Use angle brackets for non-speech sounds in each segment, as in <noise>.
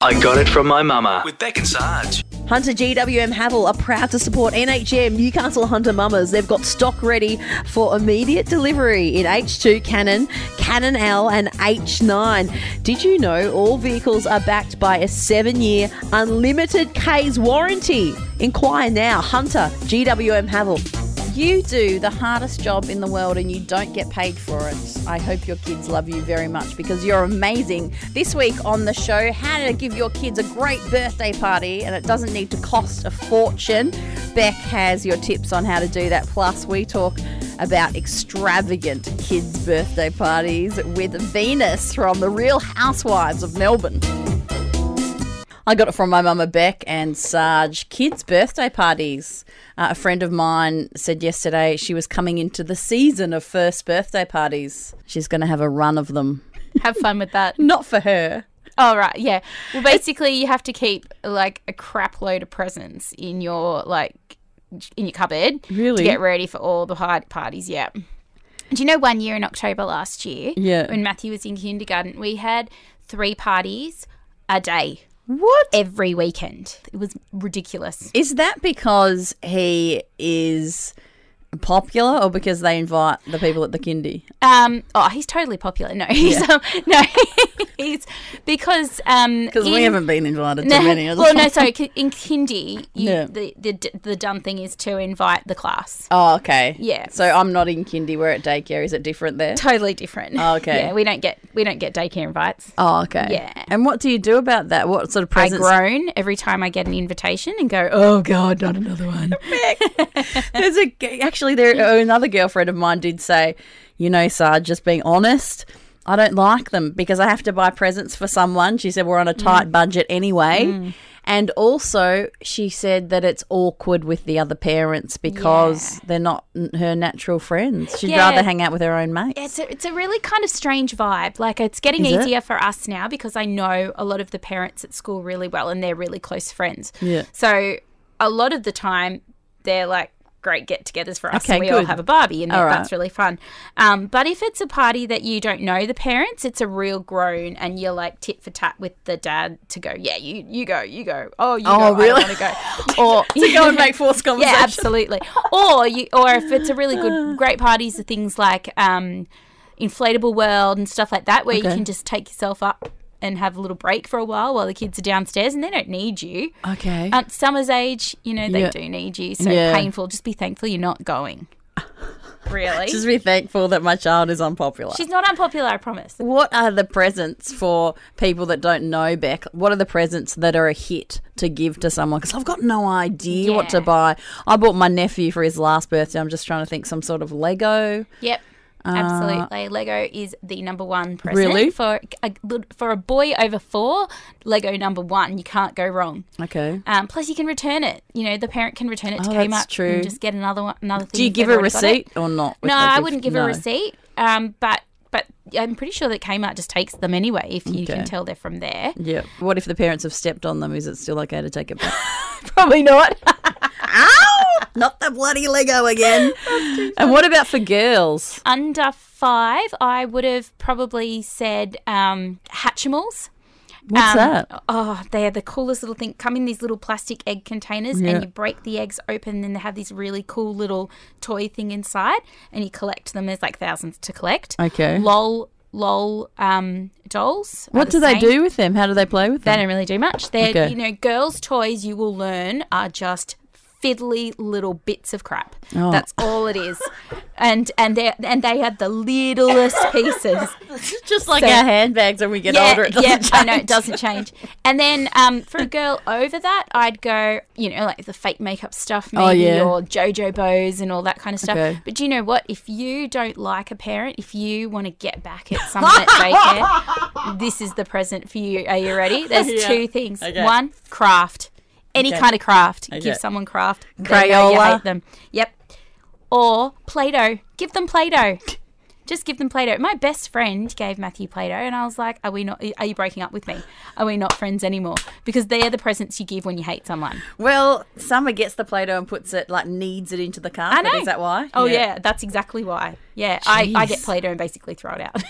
I got it from my mama with Beck and Sarge. Hunter GWM Haval are proud to support NHM Newcastle Hunter Mamas. They've got stock ready for immediate delivery in H2 Cannon, Cannon L, and H9. Did you know all vehicles are backed by a seven year unlimited K's warranty? Inquire now. Hunter GWM Haval. You do the hardest job in the world and you don't get paid for it. I hope your kids love you very much because you're amazing. This week on the show, how to give your kids a great birthday party and it doesn't need to cost a fortune. Beck has your tips on how to do that. Plus, we talk about extravagant kids' birthday parties with Venus from the Real Housewives of Melbourne. I got it from my mama Beck and Sarge. Kids' birthday parties. Uh, a friend of mine said yesterday she was coming into the season of first birthday parties. She's going to have a run of them. Have fun with that. <laughs> Not for her. Oh right, yeah. Well, basically, you have to keep like a crap load of presents in your like in your cupboard Really? to get ready for all the hard parties. Yeah. Do you know one year in October last year? Yeah. When Matthew was in kindergarten, we had three parties a day What? every weekend. It was ridiculous. Is that because he is popular or because they invite the people at the kindy? Um, oh, he's totally popular. No, he's um, <laughs> no, <laughs> because um, we haven't been invited to No, many of them. well, no, sorry. In kindy, you, Yeah. the, the the done thing is to invite the class. Oh, okay. Yeah. So I'm not in kindy. We're at daycare. Is it different there? Totally different. Oh, okay. Yeah, we don't get we don't get daycare invites. Oh, okay. Yeah. And what do you do about that? What sort of I presents? groan every time I get an invitation and go, "Oh God, not another one." <laughs> There's a actually there another girlfriend of mine did say, you know, Sarge, just being honest. I don't like them because I have to buy presents for someone. She said we're on a mm. tight budget anyway. Mm. And also, she said that it's awkward with the other parents because Yeah. they're not her natural friends. She'd Yeah. rather hang out with her own mates. It's a, it's a really kind of strange vibe. Like it's getting Is it? easier for us now because I know a lot of the parents at school really well and they're really close friends. Yeah. So a lot of the time they're like great get-togethers for us. Okay, and we all have a Barbie and All right. that's really fun. Um, but if it's a party that you don't know the parents, it's a real groan and you're like tit for tat with the dad to go, yeah, you you go, you go. Oh, you Oh, go, really? I want to go. <laughs> Or to go and make forced <laughs> conversation. yeah, absolutely. Or you, or if it's a really good, great parties, are things like um, inflatable world and stuff like that, where Okay. you can just take yourself up and have a little break for a while while the kids are downstairs, and they don't need you. Okay. At summer's age, you know they Yeah. do need you. So Yeah. painful. Just be thankful you're not going. <laughs> Really, Just be thankful that my child is unpopular. she's not unpopular. I promise. What are the presents for people that don't know Beck? What are the presents that are a hit to give to someone? Because I've got no idea what to buy. I bought my nephew for his last birthday. I'm just trying to think some sort of Lego. Yep. Absolutely, Lego is the number one present Uh, Really? for a, for a boy over four. Lego number one, you can't go wrong. Okay. Um, plus, you can return it. You know, the parent can return it to Oh, Kmart that's true. and just get another one, another thing. Do you give a already got it. receipt or not? No, I gift? wouldn't give No. a receipt. Um, but but I'm pretty sure that Kmart just takes them anyway. If you Okay. can tell they're from there. Yeah. What if the parents have stepped on them? Is it still okay to take it back? <laughs> Probably not. Ow! <laughs> Not the bloody Lego again. <laughs> and what about for girls? Under five, I would have probably said um, Hatchimals. What's Um, that? Oh, they're the coolest little thing. Come in these little plastic egg containers, Yeah. and you break the eggs open, and they have this really cool little toy thing inside, and you collect them. There's like thousands to collect. Okay. Lol, lol, um, dolls. What the do they same. do with them? How do they play with them? They don't really do much. They're Okay. you know, girls' toys. You will learn are just fiddly little bits of crap. Oh. That's all it is. And and they and they have the littlest pieces. just like So- our handbags when we get older. It doesn't yeah, I know it doesn't change. And then um, for a girl over that, I'd go, you know, like the fake makeup stuff, maybe, Oh, yeah. or JoJo bows and all that kind of stuff. Okay. But do you know what? If you don't like a parent, if you want to get back at someone at daycare, <laughs> this is the present for you. Are you ready? There's Yeah. two things. Okay. One, craft. Any Okay. kind of craft. Okay. Give someone craft. They know you Crayola? hate them. Yep. Or Play-Doh. Give them Play-Doh. Just give them Play-Doh. My best friend gave Matthew Play-Doh, and I was like, "Are we not? Are you breaking up with me? Are we not friends anymore?" Because they're the presents you give when you hate someone. Well, Summer gets the Play Doh and puts it, like, kneads it into the carpet. I know. Is that why? Oh yeah, that's exactly why. Yeah, I, I get Play-Doh and basically throw it out.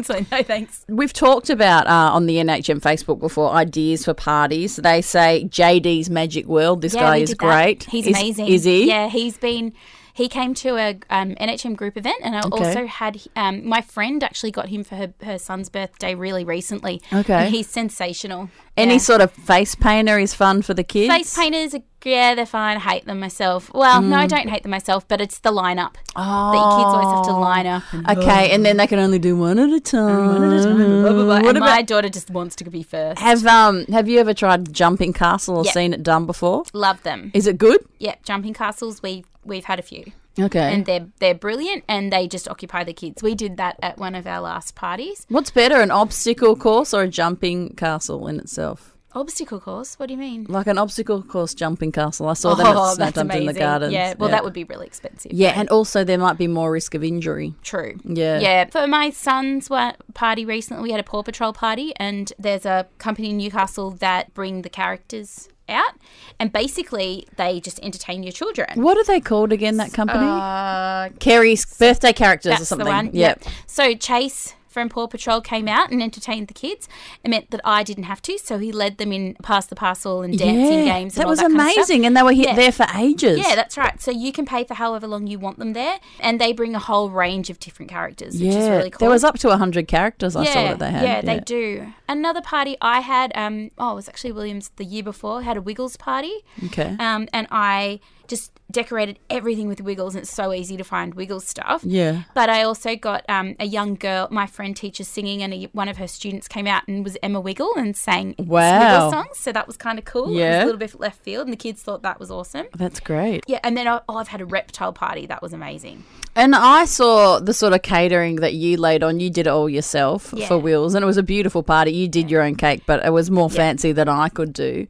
<laughs> so no thanks. We've talked about uh, on the NHM Facebook before ideas for parties. They say JD's Magic World. This Yeah, guy is great. He's Is- amazing. Is he? Yeah, he's been. He came to a um, NHM group event, and I Okay. also had um, my friend actually got him for her, her son's birthday really recently. Okay. and he's sensational. Any Yeah. sort of face painter is fun for the kids. face painters? Are, yeah, they're fine. I hate them myself. Well, no, Mm. I don't hate them myself, but it's the lineup that your kids always have to line up. And, Okay, and then they can only do one at a time. One at a time. blah, blah, blah. What And my daughter just wants to be first. have um have you ever tried jumping castle or Yeah. seen it done before? Love them. Is it good? Yeah, jumping castles. We we've had a few. Okay. and they're they're brilliant and they just occupy the kids. We did that at one of our last parties. What's better, an obstacle course or a jumping castle in itself? Obstacle course? What do you mean? Like an obstacle course jumping castle. I saw them at Oh, amazing. in the gardens. Yeah, well, that would be really expensive. Yeah, and also there might be more risk of injury. True. Yeah. Yeah. For my son's party recently, we had a Paw Patrol party, and there's a company in Newcastle that bring the characters out, and basically they just entertain your children. What are they called again? That company? Uh, Carrie's birthday characters or That's something. the one. Yep. So Chase from Paw Patrol came out and entertained the kids. It meant that I didn't have to, so he led them in past the parcel and dancing Yeah, games. And That all was that kind of amazing, and they were Yeah. there for ages. Yeah, that's right. So you can pay for however long you want them there, and they bring a whole range of different characters, which yeah. is really cool. There was up to hundred characters. I saw that they had. Yeah, they do. Another party I had, um, oh, it was actually Williams the year before, had a Wiggles party. Okay. Um, and I just decorated everything with Wiggles, and it's so easy to find Wiggles stuff. Yeah. But I also got um, a young girl, my friend teaches singing, and a, one of her students came out and was Emma Wiggle and sang Wow. Wiggle songs. So that was kind of cool. It was Yeah. a little bit left field, and the kids thought that was awesome. That's great. Yeah, and then I- oh, I've had a reptile party. That was amazing. And I saw the sort of catering that you laid on. You did it all yourself Yeah. for Wills, and it was a beautiful party. You did your own cake, but it was more fancy than I could do.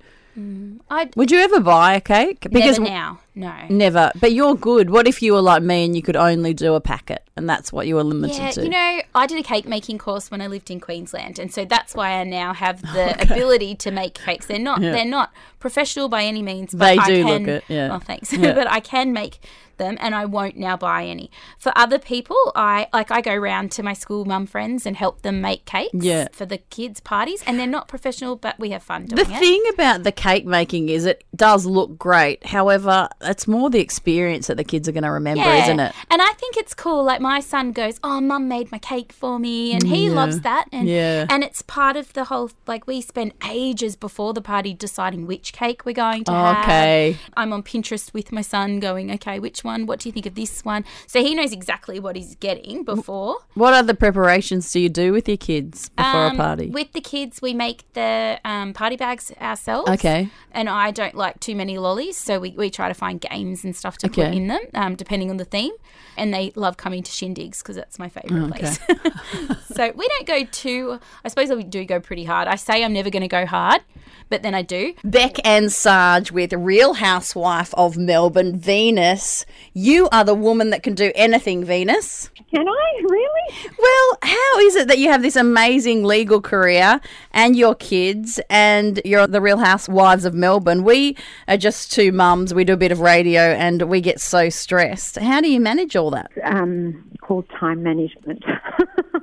I Would you ever buy a cake? never now. No. Never. But you're good. What if you were like me and you could only do a packet and that's what you were limited to? Yeah, to? you know, I did a cake making course when I lived in Queensland, and so that's why I now have the <laughs> ability to make cakes. They're not Yeah. they're not professional by any means. But They I do can, look it, yeah. Oh, thanks. Yeah. <laughs> but I can make them, and I won't now buy any. For other people, I like I go round to my school mum friends and help them make cakes Yeah. for the kids' parties, and they're not professional, but we have fun doing the it. The thing about the cake making is it does look great. However, it's more the experience that the kids are going to remember, isn't it? And I think it's cool. Like my son goes, "Oh, mum made my cake for me," and he Yeah. loves that. And Yeah. and it's part of the whole. Like we spend ages before the party deciding which cake we're going to have. Okay. I'm on Pinterest with my son, going, "Okay, which one? What do you think of this one?" So he knows exactly what he's getting before. What other preparations do you do with your kids before Um, a party? With the kids, we make the um, party bags ourselves. Okay. And I don't like too many lollies, so we, we try to find games and stuff to put in them, um, depending on the theme. And they love coming to shindigs because that's my favourite Oh, okay. place. <laughs> so we don't go too. I suppose we do go pretty hard. I say I'm never going to go hard, but then I do. Beck and Sarge with Real Housewife of Melbourne, Venus. You are the woman that can do anything, Venus. Can I really? Well, how is it that you have this amazing legal career and your kids and you're the Real Housewives of Melbourne? We are just two mums. We do a bit of radio and we get so stressed. How do you manage all that? Um, called time management.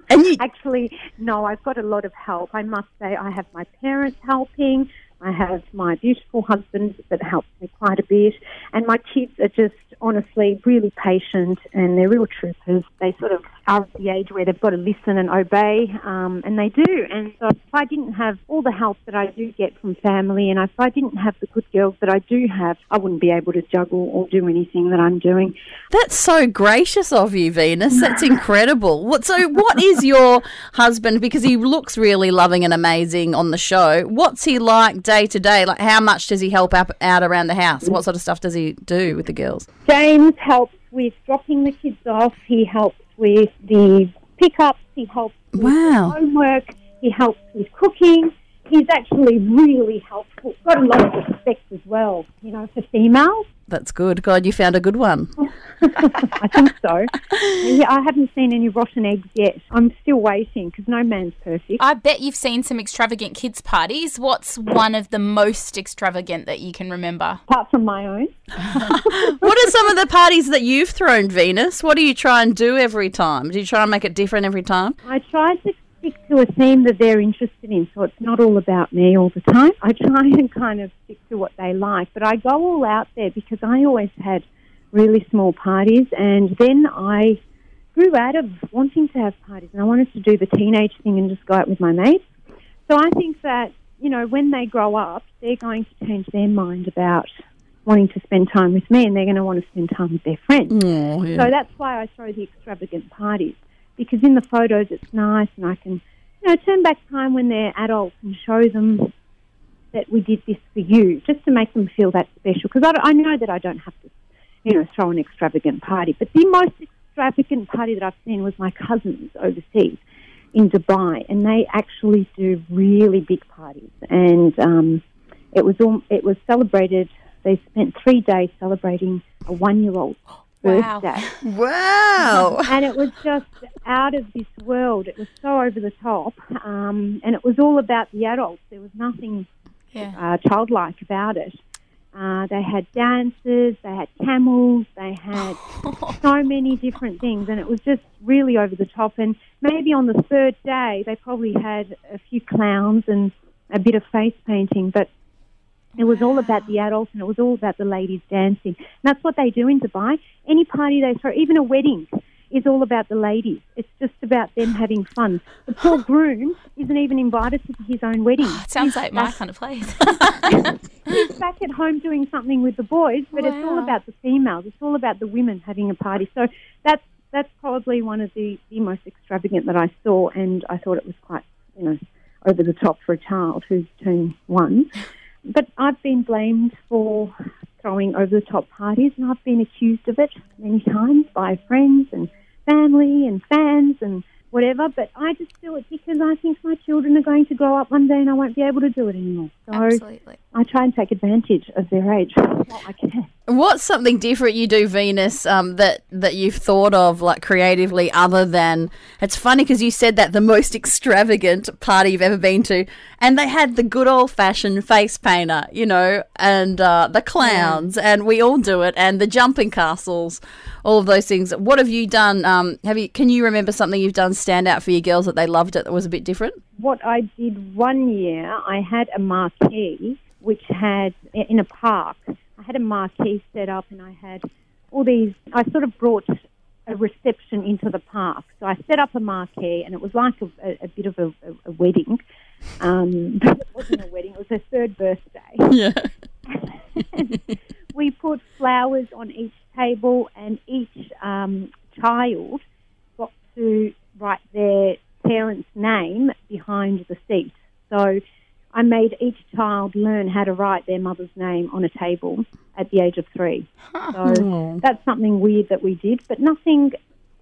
And you- <laughs> Actually, no, I've got a lot of help. I must say, I have my parents helping. I have my beautiful husband that helps me quite a bit, and my kids are just honestly really patient and they're real troopers. They sort of are at the age where they've got to listen and obey, um, and they do. And so, if I didn't have all the help that I do get from family, and if I didn't have the good girls that I do have, I wouldn't be able to juggle or do anything that I'm doing. That's so gracious of you, Venus. That's incredible. <laughs> What so what is your husband because he looks really loving and amazing on the show. What's he like day to day? Like how much does he help out around the house? What sort of stuff does he do with the girls? James helps with dropping the kids off. He helps with the pickups. He helps with Wow. homework. He helps with cooking. He's actually really helpful. Got a lot of respect as well, you know, for females. That's good. God, you found a good one. <laughs> I think so. yeah, I haven't seen any rotten eggs yet. I'm still waiting because no man's perfect. I bet you've seen some extravagant kids' parties. What's one of the most extravagant that you can remember? Apart from my own, <laughs> What are some of the parties that you've thrown, Venus? What do you try and do every time? Do you try and make it different every time? I try to stick to a theme that they're interested in, so it's not all about me all the time. I try <laughs> and kind of stick to what they like, but I go all out there because I always had really small parties, and then I grew out of wanting to have parties, and I wanted to do the teenage thing and just go out with my mates. So I think that you know when they grow up, they're going to change their mind about wanting to spend time with me, and they're going to want to spend time with their friends. Oh, yeah. So that's why I throw the extravagant parties because in the photos it's nice and I can, you know, turn back time when they're adults and show them that we did this for you, just to make them feel that special. Because I, I know that I don't have to, you know, throw an extravagant party. But the most extravagant party that I've seen was my cousins overseas in Dubai, and they actually do really big parties. And um, it was all, it was celebrated. They spent three days celebrating a one-year-old <gasps> Wow. birthday <laughs> Wow. <laughs> and it was just out of this world. It was so over the top, um, and it was all about the adults. There was nothing Yeah. uh, childlike about it. Uh, they had dances, they had camels, they had <laughs> so many different things, and it was just really over the top. And maybe on the third day, they probably had a few clowns and a bit of face painting, but it was all about the adults and it was all about the ladies dancing. And that's what they do in Dubai. Any party they throw, even a wedding, is all about the ladies. It's just about them having fun. The poor <laughs> groom isn't even invited to his own wedding. <sighs> Sounds like my kind of place. <laughs> He's back at home doing something with the boys, but it's all about the females. It's all about the women having a party. So that's that's probably one of the, the most extravagant that I saw, and I thought it was quite you know over the top for a child who's turning one. But I've been blamed for throwing over the top parties, and I've been accused of it many times by friends and family and fans and whatever. But I just do it because I think my children are going to grow up one day and I won't be able to do it anymore. So Absolutely. I try and take advantage of their age while I can. What's something different you do, Venus, um, that that you've thought of like creatively, other than it's funny because you said that the most <laughs> extravagant party you've ever been to, and they had the good old fashioned face painter, you know, and uh, the clowns, and we all do it, and the jumping castles, all of those things. What have you done? Um, have you? Can you remember something you've done stand out for your girls that they loved it that was a bit different? What I did one year, I had a marquee which had in a park. I had a marquee set up, and I had all these. I sort of brought a reception into the park. So I set up a marquee, and it was like a, a, a bit of a, a, wedding. Um, but <laughs> it wasn't a wedding; it was her third birthday. <laughs> Yeah. <laughs> we put flowers on each table, and each um, child got to write their parent's name behind the seat. So I made each child learn how to write their mother's name on a table at the age of three. So that's something weird that we did, but nothing,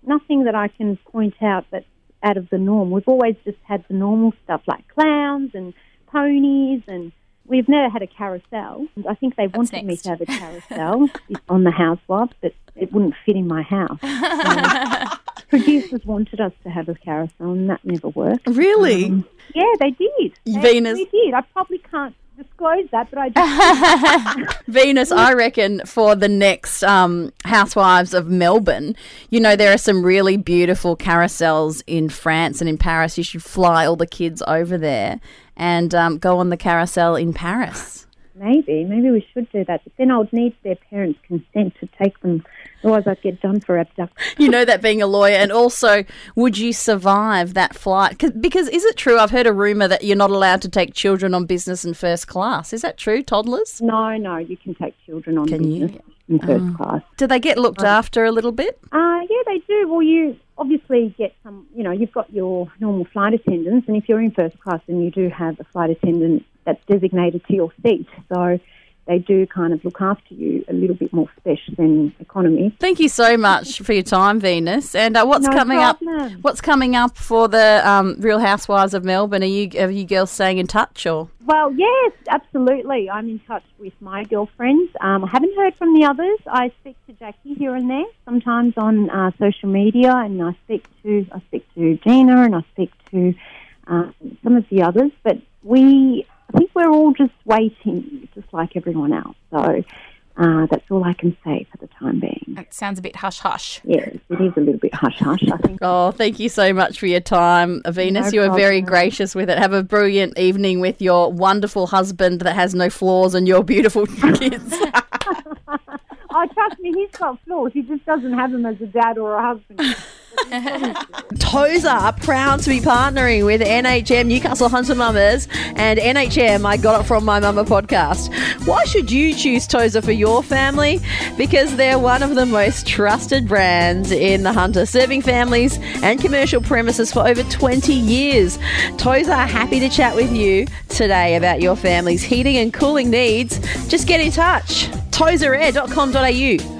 nothing that I can point out that's out of the norm. We've always just had the normal stuff like clowns and ponies and We've never had a carousel. I think they wanted me to have a carousel <laughs> on the housewives, but it wouldn't fit in my house. <laughs> So producers wanted us to have a carousel, and that never worked. Really? Yeah, they did. They Venus- did. I probably can't disclose that, but I just <laughs> Venus, I reckon for the next um, Housewives of Melbourne, you know, there are some really beautiful carousels in France and in Paris. You should fly all the kids over there and um, go on the carousel in Paris. maybe, maybe we should do that. But then I would need their parents' consent to take them. Otherwise, I'd get done for abduction. You know that being a lawyer, and also, would you survive that flight? because is it true? I've heard a rumor that you're not allowed to take children on business and first class. Is that true, toddlers? No, no, you can take children on Can you? business in first class. Do they get looked after a little bit? Uh, yeah, they do. Well, you obviously get some, you know, you've got your normal flight attendants, and if you're in first class, then you do have a flight attendant that's designated to your seat. So they do kind of look after you a little bit more special than economy. Thank you so much for your time, Venus. And uh, what's No coming problem. up? What's coming up for the um, Real Housewives of Melbourne? Are you are you girls staying in touch or? Well, yes, absolutely. I'm in touch with my girlfriends. Um, I haven't heard from the others. I speak to Jackie here and there, sometimes on uh, social media, and I speak to I speak to Gina and I speak to um, some of the others. But we, I think we're all just waiting, just like everyone else. So uh, that's all I can say for the time being. It sounds a bit hush hush. Yes, it is a little bit hush hush. I think. <laughs> Oh, thank you so much for your time, Venus. No you were very gracious with it. Have a brilliant evening with your wonderful husband that has no flaws and your beautiful <laughs> kids. <laughs> Oh, trust me, he's got flaws. He just doesn't have them as a dad or a husband. <laughs> Tozer are proud to be partnering with NHM Newcastle Hunter Mamas and NHM I Got It From My Mama podcast. Why should you choose Tozer for your family? Because they're one of the most trusted brands in the Hunter, serving families and commercial premises for over 20 years. Tozer are happy to chat with you today about your family's heating and cooling needs. Just get in touch. tozerair.com.au